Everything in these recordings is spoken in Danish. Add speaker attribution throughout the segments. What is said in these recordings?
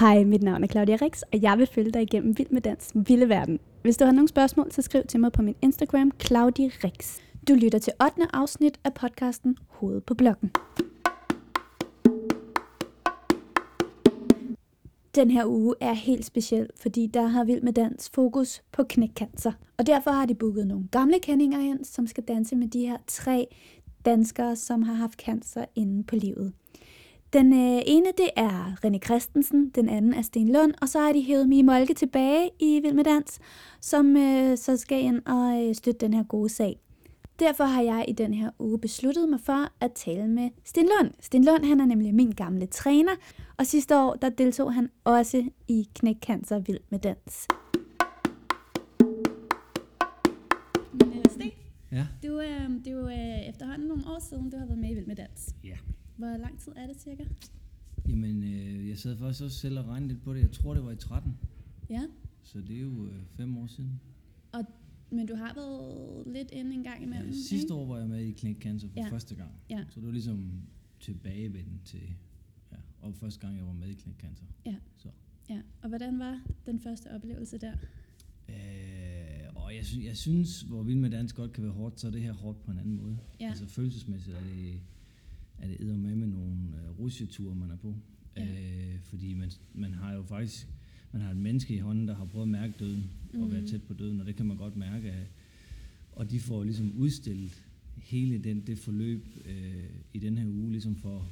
Speaker 1: Hej, mit navn er Claudia Rix, og jeg vil følge dig igennem Vild med Dans Vilde Verden. Hvis du har nogle spørgsmål, så skriv til mig på min Instagram, Claudia Rix. Du lytter til 8. afsnit af podcasten Hoved på Blokken. Den her uge er helt speciel, fordi der har Vild med Dans fokus på knækcancer. Og derfor har de booket nogle gamle kendinger ind, som skal danse med de her tre danskere, som har haft cancer inde på livet. Den øh, ene, det er René Christensen, den anden er Sten Lund, og så har de hævet Mie Molke tilbage i Vild med Dans, som øh, så skal ind og øh, støtte den her gode sag. Derfor har jeg i den her uge besluttet mig for at tale med Sten Lund. Sten Lund, han er nemlig min gamle træner, og sidste år, der deltog han også i Knæk Cancer Vild med Dans. Men Sten,
Speaker 2: Ja.
Speaker 1: du, øh, det er jo øh, efterhånden nogle år siden, du har været med i Vild med Dans.
Speaker 2: Ja.
Speaker 1: Hvor lang tid er det cirka?
Speaker 2: Jamen, øh, jeg sad faktisk også selv og regnede lidt på det. Jeg tror, det var i 13.
Speaker 1: Ja,
Speaker 2: Så det er jo øh, fem år siden.
Speaker 1: men du har været lidt inde en gang imellem,
Speaker 2: Ja, sidste år var jeg med i Clinic Cancer for
Speaker 1: Ja.
Speaker 2: ja. første gang.
Speaker 1: Ja.
Speaker 2: Så det var ligesom tilbagevenden til... Ja, og første gang, jeg var med i Clinic Cancer.
Speaker 1: Ja, og hvordan var den første oplevelse der?
Speaker 2: Øh, og jeg, sy- jeg synes, hvor Vild med Dans godt kan være hårdt, så er det her hårdt på en anden måde.
Speaker 1: Ja.
Speaker 2: Altså følelsesmæssigt er det, er det rusjeture, man er på.
Speaker 1: Ja.
Speaker 2: Øh, fordi man, man har jo faktisk man har et menneske i hånden, der har prøvet at mærke døden, mm. og være
Speaker 1: Mhm.
Speaker 2: tæt på døden, og det kan man godt mærke. Og de får ligesom udstillet hele den, det forløb øh, i den her uge, ligesom for,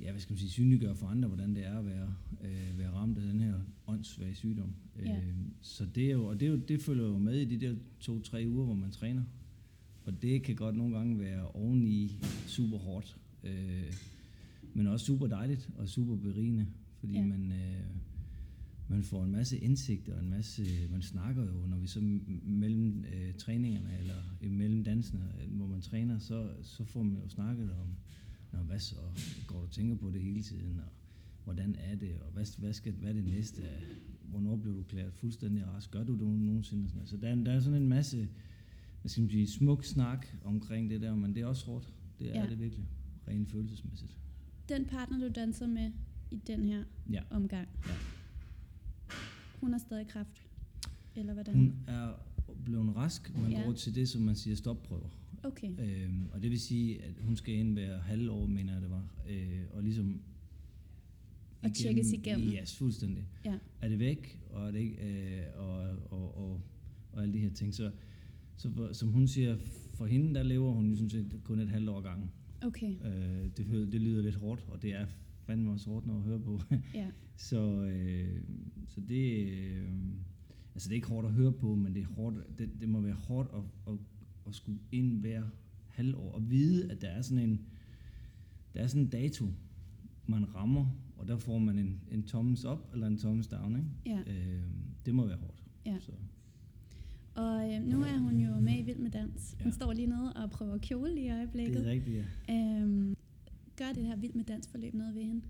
Speaker 2: ja, hvad skal man sige, synliggøre for andre, hvordan det er at være, øh, være ramt af den her åndssvage sygdom.
Speaker 1: Ja.
Speaker 2: Øh, så det er jo, og det, er jo, det følger jo med i de der to-tre uger, hvor man træner. Og det kan godt nogle gange være oveni super hårdt, øh, men også super dejligt og super berigende, fordi
Speaker 1: Ja.
Speaker 2: man, øh, man får en masse indsigt og en masse, man snakker jo, når vi så mellem øh, træningerne eller imellem dansene, øh, hvor man træner, så, så får man jo snakket om, Nå, hvad så, går du og tænker på det hele tiden, og hvordan er det, og hvad, hvad, skal, hvad er det næste, hvornår bliver du klædt fuldstændig rask, gør du det nogensinde, sådan så der, er- der er sådan en masse, hvad skal man sige, smuk snak omkring det der, men det er også hårdt, det er
Speaker 1: ja.
Speaker 2: det virkelig, rent følelsesmæssigt.
Speaker 1: Den partner, du danser med i den her
Speaker 2: Ja.
Speaker 1: omgang,
Speaker 2: Ja.
Speaker 1: hun har stadig kræft? Eller hvordan?
Speaker 2: Hun er blevet rask, men
Speaker 1: Ja.
Speaker 2: går til det, som man siger, stopprøver.
Speaker 1: Okay,
Speaker 2: Øhm, og det vil sige, at hun skal ind hver halvår, mener jeg det var, øh, og ligesom...
Speaker 1: Og tjekkes igennem.
Speaker 2: Ja, yes, fuldstændig.
Speaker 1: Ja.
Speaker 2: Er det væk, og, er det ikke, øh, og, og, og, og alle de her ting. Så, så for- som hun siger, for hende, der lever hun ligesom set kun et halvt år gangen.
Speaker 1: Okay,
Speaker 2: Øh, det, hø- det lyder lidt hårdt, og det er fandme også hårdt, når at høre på.
Speaker 1: ja.
Speaker 2: Så, øh, så det, øh, altså det er ikke hårdt at høre på, men det er hårdt, det, det må være hårdt at, at, at skulle ind hver halvår og vide, at der er sådan en, der er sådan en dato, man rammer, og der får man en, en thumbs up eller en thumbs down. Ikke?
Speaker 1: ja.
Speaker 2: Øh, det må være hårdt.
Speaker 1: Ja.
Speaker 2: Så,
Speaker 1: Og øh, nu er hun jo med i Vild med Dans. Hun
Speaker 2: Ja.
Speaker 1: står lige nede og prøver kjole i
Speaker 2: det
Speaker 1: øjeblikket.
Speaker 2: er rigtigt, ja.
Speaker 1: Øhm, gør det her Vild med Dans forløb noget ved hende?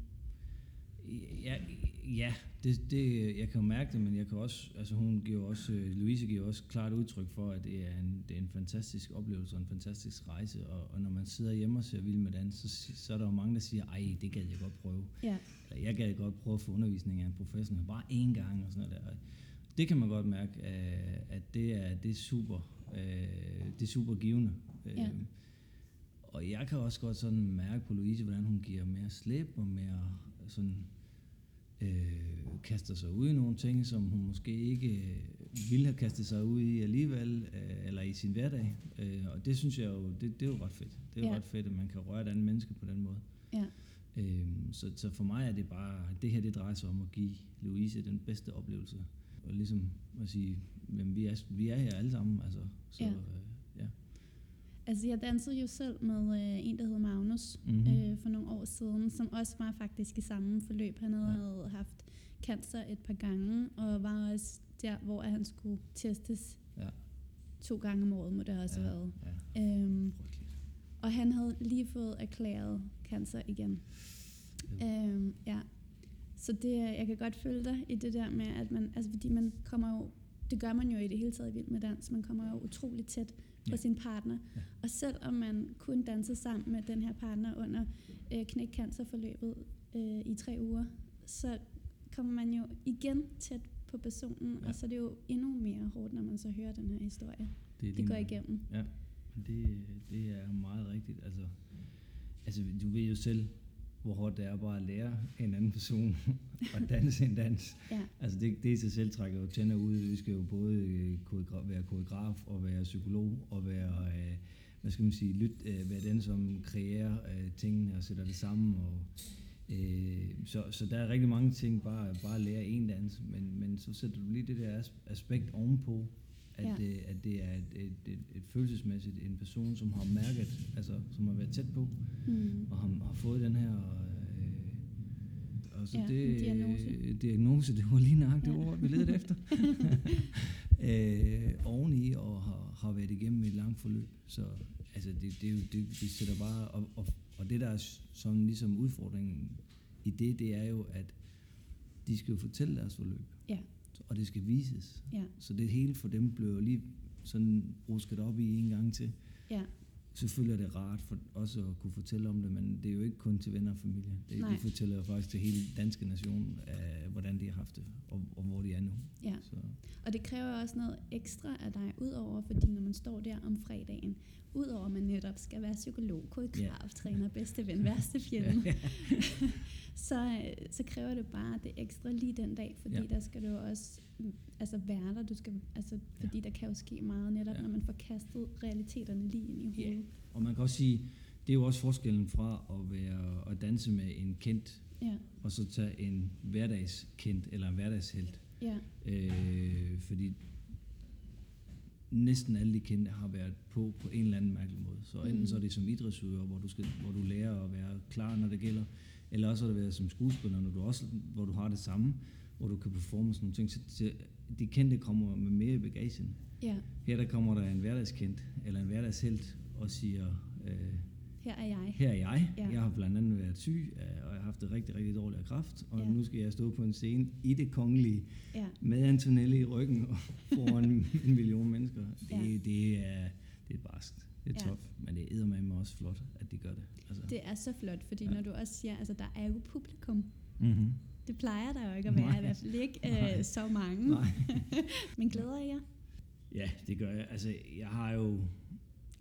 Speaker 2: Ja, ja det, det, jeg kan jo mærke det, men jeg kan også, altså hun giver også, øh, Louise giver også klart udtryk for, at det er en, det er en fantastisk oplevelse og en fantastisk rejse, og, og når man sidder hjemme og ser Vild med Dans, så, så er der jo mange, der siger, ej, det gad jeg godt prøve.
Speaker 1: Ja,
Speaker 2: Eller, jeg gad godt prøve at få undervisning af en professionel, bare én gang og sådan noget der. Det kan man godt mærke, øh, at det er, det er super, øh, det er super givende.
Speaker 1: Ja.
Speaker 2: Øh, og jeg kan også godt sådan mærke på Louise, hvordan hun giver mere slip og mere sådan, øh, kaster sig ud i nogle ting, som hun måske ikke øh, ville have kastet sig ud i alligevel, øh, eller i sin hverdag. Øh, og det synes jeg jo, det, det er jo ret fedt. Det er jo
Speaker 1: Ja.
Speaker 2: ret fedt, at man kan røre et andet menneske på den måde.
Speaker 1: ja,
Speaker 2: Øhm, så, så for mig er det bare, det her det drejer sig om at give Louise den bedste oplevelse. Og ligesom at sige, jamen, vi, er, vi er her alle sammen. Altså, så,
Speaker 1: Ja.
Speaker 2: øh, ja.
Speaker 1: Altså, jeg dansede jo selv med øh, en, der hed Magnus
Speaker 2: Mhm.
Speaker 1: øh, for nogle år siden, som også var faktisk i samme forløb. Han havde,
Speaker 2: Ja.
Speaker 1: havde haft cancer et par gange, og var også der, hvor han skulle testes
Speaker 2: Ja.
Speaker 1: to gange om året, må det også
Speaker 2: Ja,
Speaker 1: have været.
Speaker 2: ja,
Speaker 1: Øhm,
Speaker 2: frygteligt.
Speaker 1: og han havde lige fået erklæret cancer igen.
Speaker 2: Jo.
Speaker 1: Øhm, ja. Så det, jeg kan godt følge dig i det der med, at man, altså fordi man kommer jo, det gør man jo i det hele taget i Vild med Dans, man kommer jo utroligt tæt på
Speaker 2: Ja.
Speaker 1: sin partner.
Speaker 2: Ja.
Speaker 1: Og selvom man kun danser sammen med den her partner under øh, knækcancerforløbet øh, i tre uger, så kommer man jo igen tæt på personen,
Speaker 2: Ja.
Speaker 1: og så er det jo endnu mere hårdt, når man så hører den her historie.
Speaker 2: Det,
Speaker 1: Det går igennem.
Speaker 2: Ja, men det, det er meget rigtigt. Altså, altså, du ved jo selv, hvor hårdt det er bare at lære en anden person at danse en dans.
Speaker 1: Ja,
Speaker 2: Altså det, det i sig selv trækker jo tænder ud. Vi skal jo både øh, koreogra- være koreograf og være psykolog og være, øh, hvad skal man sige, lyt, øh, være den, som kreerer øh, tingene og sætter det sammen. Og, øh, så, så der er rigtig mange ting, bare, bare at lære en dans, men, men så sætter du lige det der as- aspekt ovenpå, at,
Speaker 1: Ja.
Speaker 2: det, at det er et, et, et, et følelsesmæssigt en person, som har mærket, altså som har været tæt på,
Speaker 1: mm.
Speaker 2: og har, har fået den her... Øh, og så
Speaker 1: Ja,
Speaker 2: det,
Speaker 1: diagnose.
Speaker 2: øh, diagnose, det var lige nøjagtigt
Speaker 1: Ja.
Speaker 2: ord, vi ledte efter. øh, oveni og har, har været igennem et langt forløb. Så altså, det, det, er det, det sætter bare... Og, og, og det, der er sådan ligesom udfordringen i det, det er jo, at de skal jo fortælle deres forløb.
Speaker 1: Ja.
Speaker 2: Og det skal vises.
Speaker 1: Ja,
Speaker 2: Så det hele for dem blev lige sådan rusket op i en gang til.
Speaker 1: ja,
Speaker 2: Selvfølgelig er det rart for os at kunne fortælle om det, men det er jo ikke kun til venner og familie. Det,
Speaker 1: Nej.
Speaker 2: de fortæller jo faktisk til hele danske nation, øh, hvordan de har haft det, og, og hvor de er nu.
Speaker 1: ja.
Speaker 2: Så,
Speaker 1: Og det kræver også noget ekstra af dig, udover fordi når man står der om fredagen, udover at man netop skal være psykolog, koreograf, træner, bedste ven, værste fjende, så, øh, så kræver det bare det ekstra lige den dag, fordi ja. Der skal du også altså være der, du skal, altså, fordi ja. der kan jo ske meget netop, ja.
Speaker 2: Ja.
Speaker 1: når man får kastet realiteterne lige ind i
Speaker 2: Ja.
Speaker 1: hovedet.
Speaker 2: og man kan også sige, det er jo også forskellen fra at, være, at danse med en kendt,
Speaker 1: Ja,
Speaker 2: og så tage en hverdagskendt eller en hverdagshelt.
Speaker 1: ja,
Speaker 2: Øh, fordi næsten alle de kendte har været på på en eller anden mærkelig måde. Så enten
Speaker 1: Mhm.
Speaker 2: så er det som idrætsudøver, hvor du, skal, hvor du lærer at være klar, når det gælder, eller også har det været som skuespiller, når du også, hvor du har det samme, hvor du kan performe sådan nogle ting. Så, så de kendte kommer med mere i bagagen.
Speaker 1: ja,
Speaker 2: Her der kommer der en hverdagskendt, eller en hverdagshelt, og siger, øh,
Speaker 1: her er jeg.
Speaker 2: her er jeg.
Speaker 1: Ja.
Speaker 2: Jeg har blandt andet været syg, øh, og jeg har haft det rigtig, rigtig dårligt af kraft, og
Speaker 1: Ja.
Speaker 2: nu skal jeg stå på en scene i det kongelige,
Speaker 1: Ja,
Speaker 2: med Antonelli i ryggen og foran en million mennesker. Det,
Speaker 1: Ja.
Speaker 2: det, er, det er barskt. Det er
Speaker 1: Ja.
Speaker 2: tof, men det er med også flot, at de gør det. Altså.
Speaker 1: det er så flot, fordi. Ja. når du også siger, altså der er jo publikum.
Speaker 2: Mm-hmm.
Speaker 1: Det plejer der jo ikke at være,
Speaker 2: Nej.
Speaker 1: i hvert fald ikke øh, så mange.
Speaker 2: Nej.
Speaker 1: Men glæder I jer?
Speaker 2: Ja, det gør jeg. Altså, jeg har jo,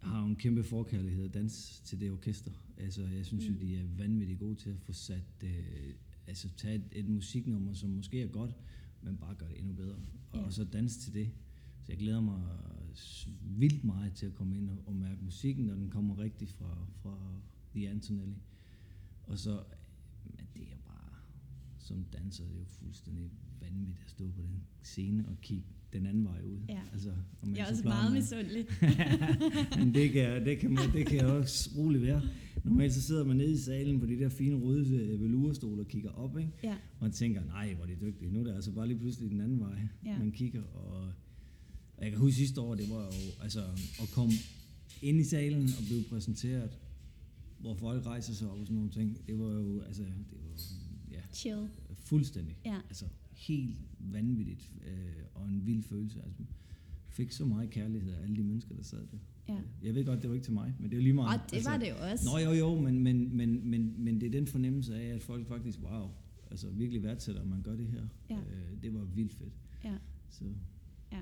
Speaker 2: jeg har jo en kæmpe forkærlighed at danse til det orkester. Altså, jeg synes mm. Jo, de er vanvittigt gode til at få sat, øh, altså tage et, et musiknummer, som måske er godt, men bare gøre det endnu bedre. Og,
Speaker 1: Ja.
Speaker 2: og så danse til det. Så jeg glæder mig vildt meget til at komme ind og, og mærke musikken, når den kommer rigtigt fra, fra The Antonelli. Og så, men det er bare, som danser, det er jo fuldstændig vanvittigt at stå på den scene og kigge den anden vej ud.
Speaker 1: Ja.
Speaker 2: Altså, og man
Speaker 1: Jeg er
Speaker 2: så
Speaker 1: også meget misundelig.
Speaker 2: men det kan, det, kan man, det kan jeg også roligt være. Normalt så sidder man nede i salen på de der fine røde øh, velurestole og kigger op, ikke?
Speaker 1: Ja,
Speaker 2: og man tænker, nej, hvor er de dygtige. Nu er det altså bare lige pludselig den anden vej,
Speaker 1: Ja.
Speaker 2: man kigger. Og, og jeg kan huske sidste år, det var jo altså, at komme ind i salen og blive præsenteret, hvor folk rejser sig op og sådan nogle ting. Det var jo, altså, det var,
Speaker 1: chill.
Speaker 2: fuldstændig.
Speaker 1: Ja.
Speaker 2: Altså helt vanvittigt øh, og en vild følelse. Altså, fik så meget kærlighed af alle de mennesker, der sad der.
Speaker 1: Ja.
Speaker 2: Jeg ved godt, det var ikke til mig, men det er lige meget.
Speaker 1: Og det var det jo også.
Speaker 2: Nå jo jo, men, men, men, men, men det er den fornemmelse af, at folk faktisk, wow, altså virkelig værdsætter, at man gør det her.
Speaker 1: Ja.
Speaker 2: Øh, det var vildt fedt.
Speaker 1: Ja.
Speaker 2: Så,
Speaker 1: Ja,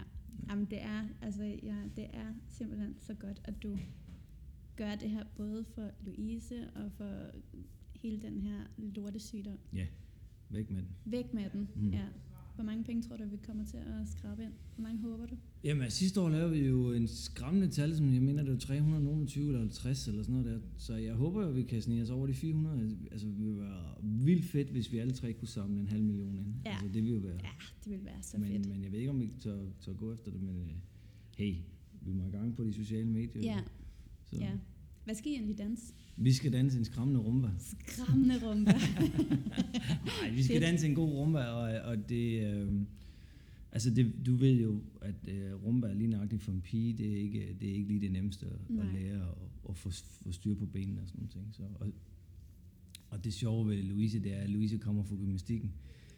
Speaker 1: Jamen, det er, altså, ja, det er simpelthen så godt, at du gør det her både for Louise og for hele den her lortesygdom.
Speaker 2: ja, væk med den.
Speaker 1: Væk med den.
Speaker 2: Mm.
Speaker 1: Ja. Hvor mange penge tror du, vi kommer til at skrabe ind? Hvor mange håber du?
Speaker 2: Jamen, altså, sidste år lavede vi jo en skræmmende tal, som jeg mener, det var 320 eller 50 eller sådan noget der. Så jeg håber jo, vi kan snige os over de 400. Altså, det ville være vildt fedt, hvis vi alle tre kunne samle en halv million ind.
Speaker 1: Ja.
Speaker 2: Altså, det ville jo være.
Speaker 1: Ja, det vil være så
Speaker 2: men,
Speaker 1: fedt.
Speaker 2: men jeg ved ikke, om vi tør, tør gå efter det, men øh, hey, vi må i gang på de sociale medier.
Speaker 1: Ja,
Speaker 2: Så.
Speaker 1: ja. Hvad skal I egentlig danse?
Speaker 2: Vi skal danse en skræmmende rumba.
Speaker 1: Skræmmende rumba.
Speaker 2: Nej, vi skal danse en god rumba, og, og det... Øh, altså, det, du ved jo, at øh, rumba er lige nøjagtigt for en pige, det er ikke, det er ikke lige det nemmeste at,
Speaker 1: Nej.
Speaker 2: at lære og, og få, få styr på benene og sådan nogle ting. Så, og, og det sjove ved Louise, det er, at Louise kommer fra gymnastikken.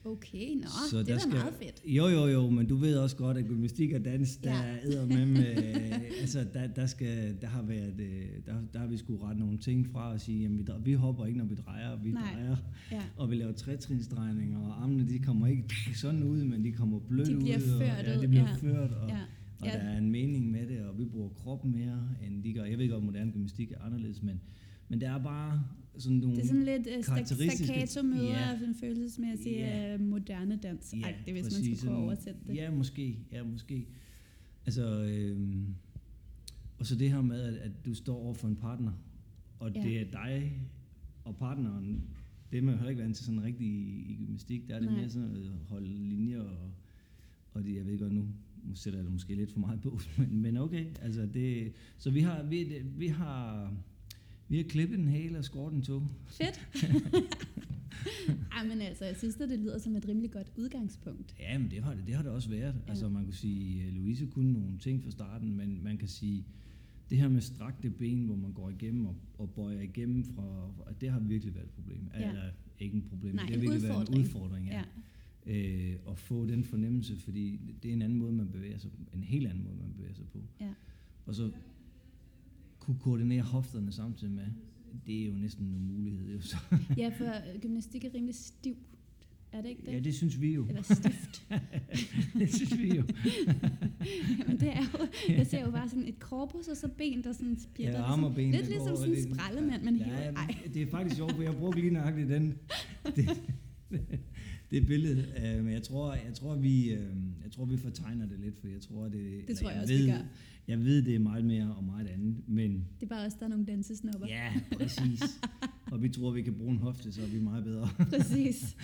Speaker 1: Okay, nå, så det er skal, meget fedt.
Speaker 2: Jo, jo, jo, men du ved også godt, at gymnastik og dans, der ja. er med, med altså der, der, skal, der, har været, øh, der, der har vi skulle rette nogle ting fra og sige, jamen vi, vi hopper ikke, når vi drejer, vi Nej. drejer, ja. og vi laver trætrinsdrejninger, og armene de kommer ikke sådan ud, men de kommer blødt ud.
Speaker 1: De bliver
Speaker 2: ud,
Speaker 1: ført
Speaker 2: og, ja,
Speaker 1: de
Speaker 2: bliver
Speaker 1: ja.
Speaker 2: ført, og, ja. og ja. der er en mening med det, og vi bruger kroppen mere, end de gør. Jeg ved godt, at moderne gymnastik er anderledes, men, men der er bare sådan nogle
Speaker 1: Det er sådan lidt uh, staccato møder ja. sådan følelsesmæssigt ja. uh, moderne dans ja, det hvis præcis, man skulle prøve at oversætte det.
Speaker 2: Ja, måske. Ja, måske. Altså, øhm, og så det her med, at, at du står over for en partner, og ja. det er dig og partneren, det er man jo ikke vant til sådan rigtig i, i gymnastik. Der er det Nej. mere sådan at holde linjer, og, og det, jeg ved godt nu, nu sætter jeg det måske lidt for meget på, men, men okay. Altså det, så vi har, vi, vi har vi har klippet en hale og skåret en tog.
Speaker 1: Fedt. Ej, men altså, jeg synes, at det lyder som et rimelig godt udgangspunkt.
Speaker 2: Ja, men det har det, det, har det også været. Ja. Altså, man kunne sige, at Louise kunne nogle ting fra starten, men man kan sige, det her med strakte ben, hvor man går igennem og, og bøjer igennem fra, det har virkelig været et problem. Ja. Eller ikke en problem,
Speaker 1: Nej,
Speaker 2: det har virkelig været en udfordring. Ja. ja. Øh, at få den fornemmelse, fordi det er en anden måde, man bevæger sig en helt anden måde, man bevæger sig på.
Speaker 1: Ja.
Speaker 2: Og så kunne koordinere hofterne samtidig med, det er jo næsten en umulighed. Jo, så.
Speaker 1: ja, for gymnastik er rimelig stiv. Er det ikke det?
Speaker 2: Ja, det synes vi jo.
Speaker 1: Eller stift.
Speaker 2: det synes vi jo.
Speaker 1: Jamen, det er jo, jeg ser jo bare sådan et korpus, og så ben, der sådan spjætter.
Speaker 2: Ja, arme og ben.
Speaker 1: Lidt ligesom sådan en sprællemand, man hiver. Ja,
Speaker 2: det er faktisk sjovt, for jeg brugte lige nøjagtigt den, det, det billede. Uh, men jeg tror, jeg tror, vi, uh, jeg tror, vi fortegner det lidt, for jeg tror, det...
Speaker 1: Det tror jeg, jeg også, ved, vi gør.
Speaker 2: Jeg ved, det er meget mere og meget andet, men...
Speaker 1: Det er bare også, der er nogle dansesnopper.
Speaker 2: Ja, præcis. og vi tror, vi kan bruge en hofte, så er vi meget bedre.
Speaker 1: præcis.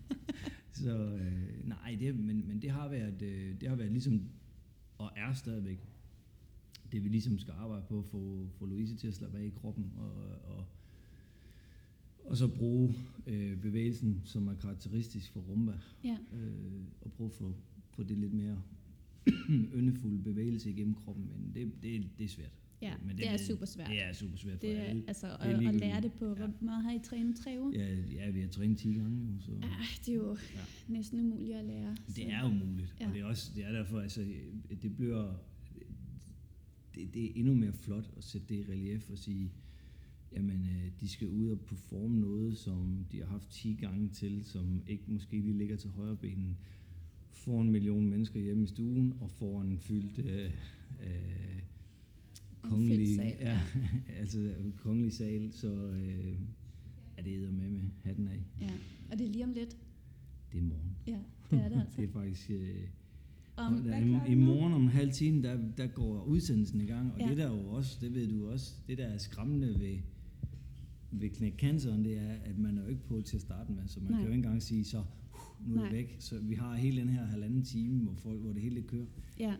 Speaker 2: så øh, nej, det, men, men det har været, øh, det har været ligesom, og er stadigvæk, det vi ligesom skal arbejde på, at få, få Louise til at slappe af i kroppen, og, og, og så bruge øh, bevægelsen, som er karakteristisk for rumba,
Speaker 1: ja.
Speaker 2: øh, og prøve at få, få det lidt mere yndefuld bevægelse igennem kroppen, men det, det, det er svært.
Speaker 1: Ja,
Speaker 2: men
Speaker 1: det, det er super svært.
Speaker 2: Det er super svært
Speaker 1: for det er, alle. Altså, at, at lære det på, ja. hvor meget har I trænet? Tre uger?
Speaker 2: Ja, ja, vi har trænet 10 gange. Så.
Speaker 1: Ja, det er jo ja. næsten umuligt at lære.
Speaker 2: Så. Det er umuligt, ja. og det er også det er derfor, altså, det bliver det, det er endnu mere flot at sætte det i relief og sige, jamen øh, de skal ud og performe noget, som de har haft 10 gange til, som ikke måske lige ligger til højre benen får en million mennesker hjemme i stuen, og får en fyldt øh, øh, kongelig,
Speaker 1: sal, ja,
Speaker 2: altså kongelig sal, så øh, er det med med hatten af.
Speaker 1: Ja, og det er lige om lidt.
Speaker 2: Det er morgen.
Speaker 1: Ja, det er det altså.
Speaker 2: det er faktisk... Øh,
Speaker 1: om,
Speaker 2: der, i, I morgen om halv time, der, der går udsendelsen i gang, og ja. det der jo også, det ved du også, det der er skræmmende ved, ved knæk canceren, det er, at man er jo ikke på til at starte med, så man Nej. kan jo ikke engang sige, så nu er det væk. Så vi har hele den her halvanden time, hvor, folk, hvor det hele kører.
Speaker 1: Ja.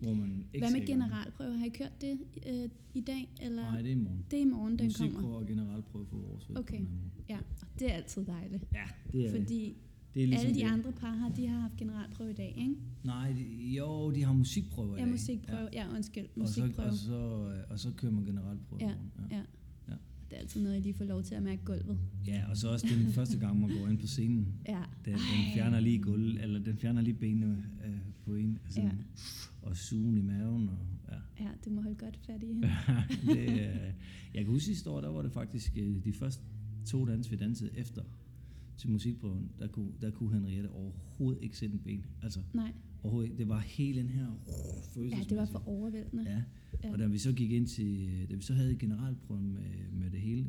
Speaker 2: Hvor man
Speaker 1: ikke Hvad med generalprøve? Har I kørt det øh, i dag? Eller?
Speaker 2: Nej, det er i morgen.
Speaker 1: Det er i morgen, den
Speaker 2: kommer.
Speaker 1: Musikprøve
Speaker 2: og generalprøve for vores
Speaker 1: Okay, ja. Det er altid dejligt.
Speaker 2: Ja, det er
Speaker 1: Fordi
Speaker 2: det er
Speaker 1: ligesom alle de det. andre par har, de har haft generalprøve i dag, ikke?
Speaker 2: Nej, de, jo, de har musikprøver i
Speaker 1: dag. Ja, musikprøve. Ja, ja undskyld.
Speaker 2: Musikprøve. Og så, og, så, og så kører man generalprøve.
Speaker 1: Ja, ja. Det er altid noget, jeg lige får lov til at mærke gulvet.
Speaker 2: Ja, og så også den første gang, man går ind på scenen.
Speaker 1: Ja.
Speaker 2: Den, den fjerner lige gulv, eller den fjerner lige benene øh, på en. Altså, ja. Og sugen i maven. Og, ja.
Speaker 1: ja, det må holde godt fat i hende.
Speaker 2: det, øh, jeg kan huske sidste år, der var det faktisk øh, de første to dans, vi dansede efter til musikprøven, der kunne, der kunne Henriette overhovedet ikke sætte en ben. Altså,
Speaker 1: Nej.
Speaker 2: Overhovedet ikke. Det var hele den her følelse.
Speaker 1: Ja, det var for overvældende.
Speaker 2: Ja. ja. Og da vi så gik ind til, da vi så havde generalprøven med, med det hele,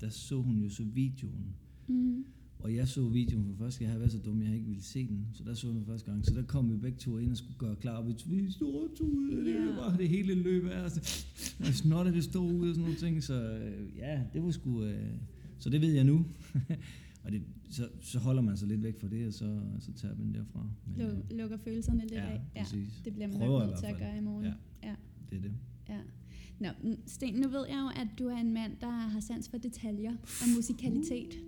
Speaker 2: der så hun jo så videoen.
Speaker 1: Mm.
Speaker 2: Og jeg så videoen for første gang. Jeg havde været så dum, jeg ikke ville se den. Så der så den første gang. Så der kom vi begge to ind og skulle gøre klar. Vi tude. Yeah. Det var det hele løb af. Og snottet det stod ud og sådan nogle ting. Så øh, ja, det var sgu... Øh, så det ved jeg nu. Og det, så, så holder man sig lidt væk fra det, og så, så tager man derfra.
Speaker 1: Men, Luk, øh, lukker følelserne lidt
Speaker 2: ja,
Speaker 1: af.
Speaker 2: Ja, præcis.
Speaker 1: det bliver man nok nødt til at gøre i morgen.
Speaker 2: Ja,
Speaker 1: ja.
Speaker 2: det er det.
Speaker 1: Ja. Nå, Sten, nu ved jeg jo, at du er en mand, der har sans for detaljer og musikalitet.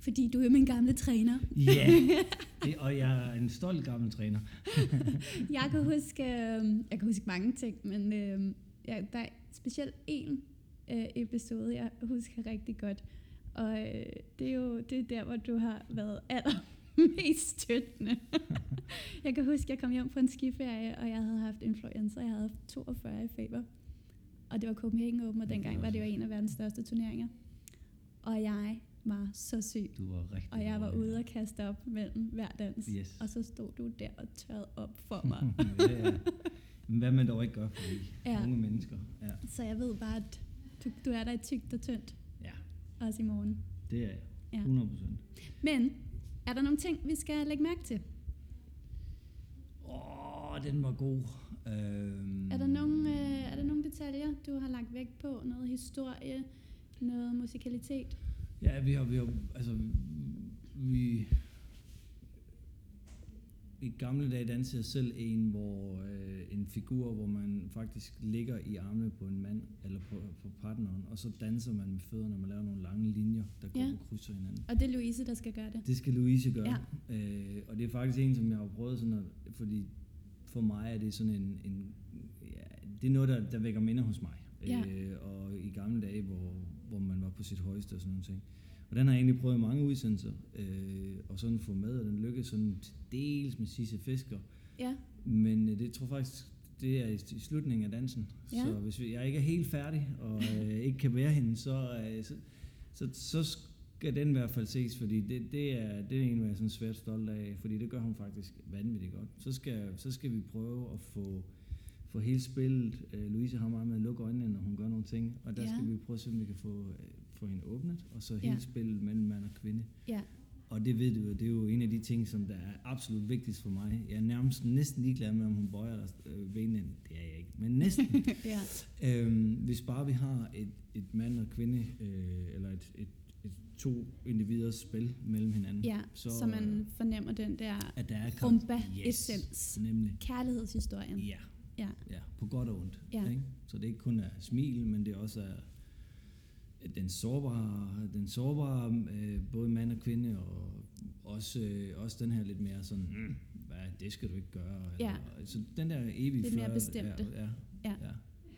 Speaker 1: Fordi du er min gamle træner.
Speaker 2: Ja, det, og jeg er en stolt gammel træner.
Speaker 1: jeg, kan huske, øh, jeg kan huske mange ting, men øh, ja, der er specielt en øh, episode, jeg husker rigtig godt. Og øh, det er jo det er der, hvor du har været aller mest støttende. jeg kan huske, jeg kom hjem på en skiferie, og jeg havde haft influenza. Jeg havde haft 42 i feber. Og det var Copenhagen Open, og dengang var det jo en af verdens største turneringer. Og jeg var så syg.
Speaker 2: Du var rigtig
Speaker 1: Og jeg var ude og kaste op mellem hver dans.
Speaker 2: Yes.
Speaker 1: Og så stod du der og tørrede op for mig.
Speaker 2: ja, ja. Men hvad man dog ikke gør for de
Speaker 1: Ja.
Speaker 2: unge mennesker. Ja.
Speaker 1: så jeg ved bare, at du, du er der i tygt og tyndt, også i morgen.
Speaker 2: det er jeg.
Speaker 1: Ja.
Speaker 2: 100 procent.
Speaker 1: Men er der nogle ting, vi skal lægge mærke til?
Speaker 2: Åh, oh, den var god. Øhm,
Speaker 1: Er der, nogle, øh, er der nogle detaljer, du har lagt vægt på? Noget historie, noget musikalitet?
Speaker 2: Ja, vi har, vi har altså, vi, i gamle dage dansede jeg selv en, hvor øh, en figur, hvor man faktisk ligger i armene på en mand, eller på, på partneren, og så danser man med fødderne, og man laver nogle lange linjer, der går
Speaker 1: Ja.
Speaker 2: på kryds hinanden.
Speaker 1: Og det er Louise, der skal gøre det.
Speaker 2: Det skal Louise gøre. Ja. Øh, og det er faktisk en, som jeg har prøvet sådan, at, fordi for mig er det sådan en, en ja, det er noget, der, der vækker minder hos mig.
Speaker 1: Ja.
Speaker 2: Øh, og i gamle dage, hvor, hvor man var på sit højeste og sådan nogle ting. Og den har jeg egentlig prøvet i mange udsendelser, øh, og sådan få med, og den lykkedes sådan til dels med Sisse Fisker.
Speaker 1: Ja,
Speaker 2: Men øh, det tror faktisk, det er i, slutningen af dansen.
Speaker 1: Ja.
Speaker 2: Så hvis vi, jeg ikke er helt færdig, og øh, ikke kan være hende, så, øh, så, så, så skal den i hvert fald ses, fordi det, det, er, det er en, jeg er sådan svært stolt af, fordi det gør hun faktisk vanvittigt godt. Så skal, så skal vi prøve at få, få hele spillet. Øh, Louise har meget med at lukke øjnene, når hun gør nogle ting, og der
Speaker 1: Ja.
Speaker 2: skal vi prøve at se, om vi kan få, øh, få hende åbnet, og så
Speaker 1: Ja.
Speaker 2: hele spillet mellem mand og kvinde.
Speaker 1: ja,
Speaker 2: Og det ved du jo, det er jo en af de ting, som der er absolut vigtigst for mig. Jeg er nærmest næsten ligeglad med, om hun bøjer øh, benene. Det er jeg ikke, men næsten.
Speaker 1: ja,
Speaker 2: øhm, hvis bare vi har et, et mand og kvinde, øh, eller et, et, et to individers spil mellem hinanden,
Speaker 1: ja.
Speaker 2: så,
Speaker 1: Så, man fornemmer den der
Speaker 2: at der er
Speaker 1: rumba-essens.
Speaker 2: Nemlig.
Speaker 1: Kærlighedshistorien.
Speaker 2: Ja,
Speaker 1: Ja,
Speaker 2: ja, på godt og ondt.
Speaker 1: Ja.
Speaker 2: Ikke? Så det ikke kun er smil, men det også er den sårbare, den sårbare øh, både mand og kvinde, og også, øh, også den her lidt mere sådan, mm, hvad, det skal du ikke gøre.
Speaker 1: Ja.
Speaker 2: Eller, så den der evige
Speaker 1: Lidt mere bestemte.
Speaker 2: Ja, ja,
Speaker 1: Ja.
Speaker 2: ja.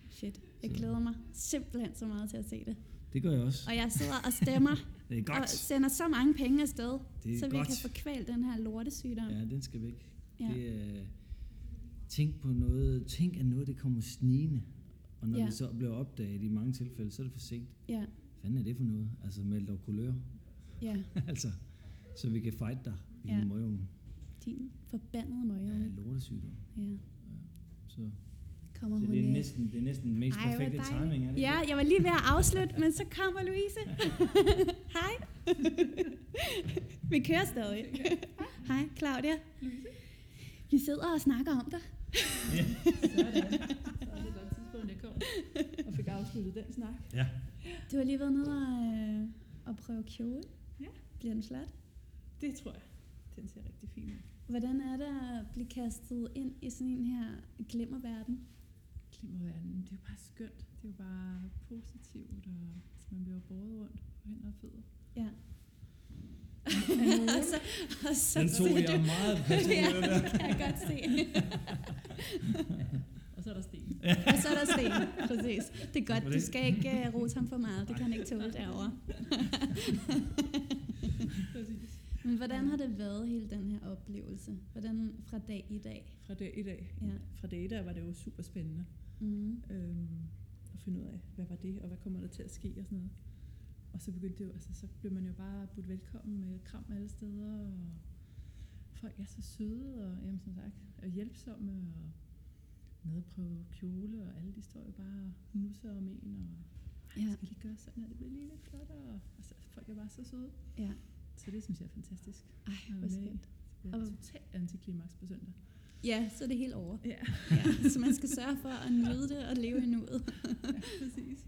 Speaker 1: shit. Jeg
Speaker 2: Så-
Speaker 1: glæder mig simpelthen så meget til at se det.
Speaker 2: Det gør jeg også.
Speaker 1: Og jeg sidder og stemmer
Speaker 2: Det er
Speaker 1: og
Speaker 2: godt.
Speaker 1: sender så mange penge afsted,
Speaker 2: Det er
Speaker 1: så vi
Speaker 2: godt.
Speaker 1: kan få kvalt den her lortesygdom.
Speaker 2: Ja, den skal væk.
Speaker 1: Ja.
Speaker 2: Det er, tænk på noget, tænk at noget det kommer snigende. Og når
Speaker 1: Ja.
Speaker 2: det så bliver opdaget i mange tilfælde, så er det for sent.
Speaker 1: Ja,
Speaker 2: Hvad fanden er det for noget? Altså meld dog kulør.
Speaker 1: ja.
Speaker 2: altså, så vi kan fight dig i
Speaker 1: Ja.
Speaker 2: ja. møgeunge.
Speaker 1: Din forbandede
Speaker 2: Ja,
Speaker 1: møge.
Speaker 2: lortesygdom.
Speaker 1: Ja.
Speaker 2: Så,
Speaker 1: Kommer
Speaker 2: så
Speaker 1: hun
Speaker 2: det er næsten, det er næsten den mest
Speaker 1: Ej,
Speaker 2: perfekte timing, er det
Speaker 1: Ja,
Speaker 2: ikke?
Speaker 1: jeg var lige ved at afslutte, men så kommer Louise. Hej. Vi kører stadig. Hej, Claudia. Vi sidder og snakker om dig.
Speaker 3: Sådan. Så er det et godt tidspunkt, jeg kom og fik afsluttet den snak.
Speaker 2: Ja.
Speaker 1: Du har lige været nede og, øh, og prøve kjole.
Speaker 3: Ja.
Speaker 1: Bliver den flot?
Speaker 3: Det tror jeg. Den ser rigtig fin ud.
Speaker 1: Hvordan er det at blive kastet ind i sådan en her glimmerverden?
Speaker 3: Klimaverden, det er jo bare skønt. Det er jo bare positivt, og altså, man bliver båret rundt på hænder og fødder.
Speaker 1: Ja. og så, og så
Speaker 2: Den tog jeg meget personligt.
Speaker 1: ja, det kan jeg godt se.
Speaker 3: Og så er der sten.
Speaker 1: og så er der sten, præcis. Det er godt, du
Speaker 2: det.
Speaker 1: skal ikke uh, rose ham for meget. Det kan han ikke tåle derovre.
Speaker 3: Præcis.
Speaker 1: Men hvordan har det været, hele den her oplevelse? Hvordan fra dag i dag?
Speaker 3: Fra dag i dag.
Speaker 1: Ja.
Speaker 3: Fra dag i dag var det jo super spændende.
Speaker 1: Mm.
Speaker 3: Øhm, at finde ud af, hvad var det, og hvad kommer der til at ske og sådan noget. Og så begyndte det jo, altså så blev man jo bare budt velkommen med kram alle steder, og folk er så søde, og jamen, som sagt, og hjælpsomme, og med at prøve kjole, og alle de står jo bare og nusser om en, og
Speaker 1: Ja.
Speaker 3: skal lige gøre sådan, at det bliver lige lidt flottere. Altså, folk er bare så søde.
Speaker 1: Ja.
Speaker 3: Så det synes jeg er fantastisk.
Speaker 1: Ej, hvor skønt.
Speaker 3: Det bliver
Speaker 1: Og-
Speaker 3: totalt antiklimaks på søndag.
Speaker 1: Ja, så er det helt over.
Speaker 3: Ja,
Speaker 1: Ja, så man skal sørge for at nyde det og leve i nuet.
Speaker 3: ja præcis.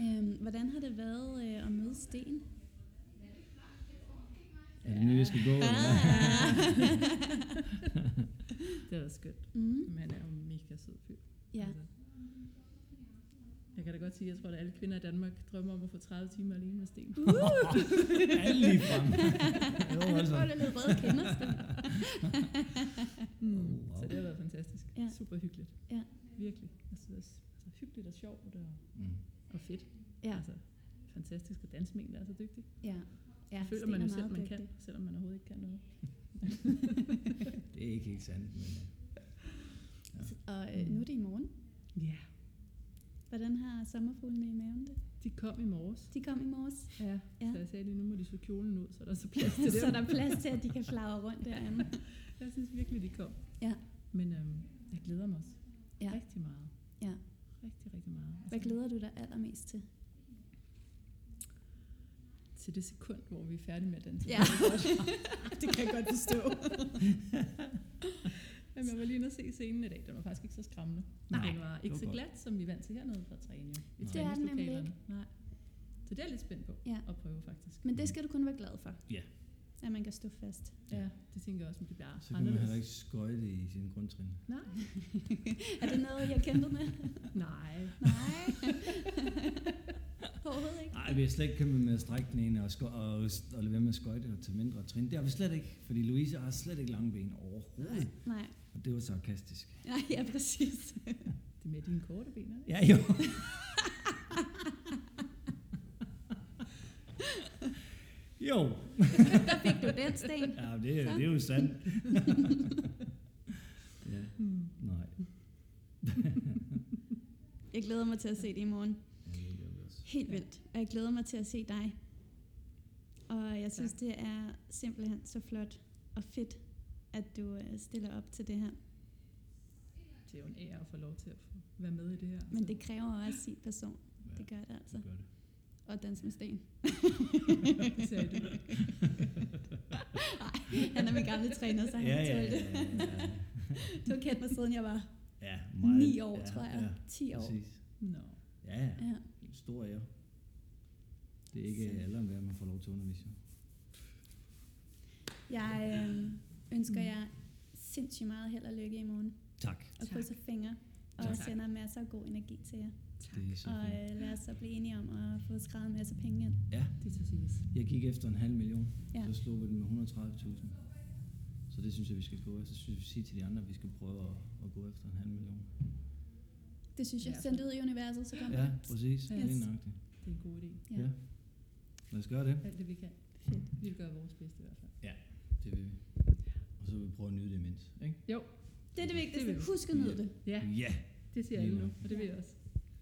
Speaker 1: Øhm, hvordan har det været øh, at møde Sten?
Speaker 2: Er det nu, jeg skal gå? Eller? hvad?
Speaker 3: det er da skønt.
Speaker 1: Mm.
Speaker 3: Men han er jo en mega sød fyr.
Speaker 1: Ja.
Speaker 3: Altså, Jeg kan da godt sige, at jeg tror, at alle kvinder i Danmark drømmer om at få 30 timer alene med Sten.
Speaker 2: Alle lige frem. jo, altså.
Speaker 1: Så er det lidt røde kender.
Speaker 3: Mm.
Speaker 2: wow.
Speaker 3: Så det har været fantastisk.
Speaker 1: Ja.
Speaker 3: Super hyggeligt.
Speaker 1: Ja.
Speaker 3: Virkelig. Altså, det er s- altså, hyggeligt og sjovt og,
Speaker 2: Mm.
Speaker 3: og fedt.
Speaker 1: Ja,
Speaker 3: Altså, fantastisk at danse med en, der er så dygtig.
Speaker 1: Ja. Ja,
Speaker 3: Ja, føler man
Speaker 1: er
Speaker 3: jo selv, man
Speaker 1: dygtig.
Speaker 3: kan, selvom man overhovedet ikke kan noget.
Speaker 2: det er ikke helt sandt, men
Speaker 1: Og øh, nu er det i morgen.
Speaker 3: Ja,
Speaker 1: Hvordan har sommerfuglene i maven det?
Speaker 3: de kom i morges.
Speaker 1: De kom i morges,
Speaker 3: Ja,
Speaker 1: Ja.
Speaker 3: ja. så jeg sagde lige, nu må de så kjolen ud, så er der så plads til
Speaker 1: så
Speaker 3: dem.
Speaker 1: der er plads til, at de kan flagre rundt derinde.
Speaker 3: Jeg synes virkelig, de kom.
Speaker 1: Ja.
Speaker 3: Men øhm, jeg glæder mig også
Speaker 1: Ja.
Speaker 3: rigtig meget.
Speaker 1: Ja.
Speaker 3: Rigtig, rigtig meget.
Speaker 1: Hvad glæder du dig allermest til?
Speaker 3: Til det sekund, hvor vi er færdige med at danse.
Speaker 1: Ja. det kan jeg godt forstå.
Speaker 3: Jamen, jeg var lige inde og se scenen i dag. Den var faktisk ikke så skræmmende. Men
Speaker 1: Nej,
Speaker 3: den var ikke
Speaker 2: var
Speaker 3: så
Speaker 2: godt.
Speaker 3: glat, som vi vant til hernede fra træne. Jo, I
Speaker 2: Nej.
Speaker 1: Det er den nemlig
Speaker 3: træningslokalerne. Nej. Så det er jeg lidt spændt på
Speaker 1: Ja.
Speaker 3: at prøve, faktisk.
Speaker 1: Men det skal du kun være glad for.
Speaker 2: Ja.
Speaker 1: At man kan stå fast.
Speaker 3: Ja, det tænker jeg også, men det bliver
Speaker 2: så kan man heller ikke skøjte i sin grundtrin.
Speaker 3: Nej.
Speaker 1: Er det noget, jeg kæmpet med?
Speaker 3: Nej.
Speaker 1: Nej. Overhovedet ikke.
Speaker 2: Nej, vi har slet ikke kæmpet med at strække den ene og, sko- og, og lade være med at skøjte og tage mindre trin. Det har vi slet ikke, fordi Louise har slet ikke lange ben overhovedet.
Speaker 1: Nej.
Speaker 2: Og det var sarkastisk.
Speaker 1: Ja, ja, præcis.
Speaker 3: Det er med dine korte ben, det?
Speaker 2: Ja, jo. jo.
Speaker 1: Der fik du den sten.
Speaker 2: Ja, det, er-
Speaker 1: Så.
Speaker 2: det er jo sandt. ja,
Speaker 3: Hmm.
Speaker 2: nej.
Speaker 1: Jeg glæder mig til at se det i morgen.
Speaker 2: Ja, det gør vi også.
Speaker 1: Helt vildt. Og jeg glæder mig til at se dig. Og jeg synes,
Speaker 3: Tak.
Speaker 1: det er simpelthen så flot og fedt, at du øh, stiller op til det her.
Speaker 3: Det er jo en ære at få lov til at være med i det her.
Speaker 1: Men
Speaker 3: så.
Speaker 1: det kræver også sin person.
Speaker 2: Ja,
Speaker 1: Det gør det altså.
Speaker 2: det gør det.
Speaker 1: Og dans med sten.
Speaker 3: det sagde du.
Speaker 1: Han er min gamle træner, så han
Speaker 2: Ja, ja, ja,
Speaker 1: det.
Speaker 2: ja, ja.
Speaker 1: Du har kendt mig siden jeg var
Speaker 2: ja, meget.
Speaker 1: 9 år,
Speaker 2: ja,
Speaker 1: tror jeg. 10 år.
Speaker 2: Præcis.
Speaker 3: Nå.
Speaker 2: Ja, ja.
Speaker 1: Ja.
Speaker 2: Stor ære. Det er ikke alle hvad man får lov til at undervise.
Speaker 1: Jeg øh, ønsker
Speaker 3: Mm.
Speaker 1: jer sindssygt meget held og lykke i morgen.
Speaker 2: Tak.
Speaker 1: Og
Speaker 3: Tak.
Speaker 1: krydser fingre. Og
Speaker 3: Tak.
Speaker 1: sender masser af god energi til jer.
Speaker 2: Er så
Speaker 1: Og øh, lad os så blive enige om at få skrevet en masse penge ind.
Speaker 2: Ja,
Speaker 3: Det skal siges.
Speaker 2: jeg gik efter en halv million.
Speaker 1: Ja.
Speaker 2: Så slog vi den med 130.000. Så det synes jeg, vi skal gå efter. Så synes jeg, vi siger til de andre, at vi skal prøve at, at gå efter en halv million.
Speaker 1: Det synes jeg,
Speaker 3: Ja,
Speaker 1: sendt ud i universet, så kommer
Speaker 2: Ja,
Speaker 1: det.
Speaker 2: præcis.
Speaker 3: Ja.
Speaker 2: Yes. Lige
Speaker 1: Yes.
Speaker 3: Det er en god idé.
Speaker 1: Ja.
Speaker 2: Ja. Lad os gøre det.
Speaker 3: Alt det vi kan.
Speaker 1: Fedt.
Speaker 3: Vi vil gøre vores bedste i hvert fald.
Speaker 2: Det vil vi. Og så vil vi prøve at nyde det imens. Ikke?
Speaker 3: Jo.
Speaker 1: Det er det vigtigste.
Speaker 3: vil vi.
Speaker 1: Husk at nyde det.
Speaker 3: Ja,
Speaker 2: Ja.
Speaker 3: det siger alle nu,
Speaker 2: nu.
Speaker 3: og det vil jeg også.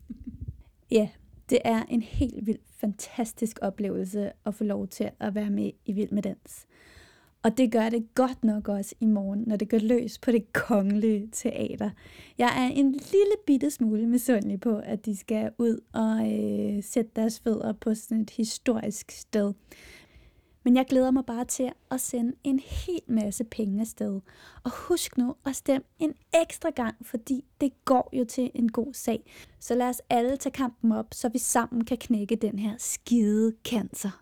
Speaker 1: Ja, det er en helt vildt fantastisk oplevelse at få lov til at være med i Vild med Dans. Og det gør det godt nok også i morgen, når det går løs på det kongelige teater. Jeg er en lille bitte smule misundelig på, at de skal ud og øh, sætte deres fødder på sådan et historisk sted. Men jeg glæder mig bare til at sende en hel masse penge afsted. Og husk nu at stemme en ekstra gang, fordi det går jo til en god sag. Så lad os alle tage kampen op, så vi sammen kan knække den her skide cancer.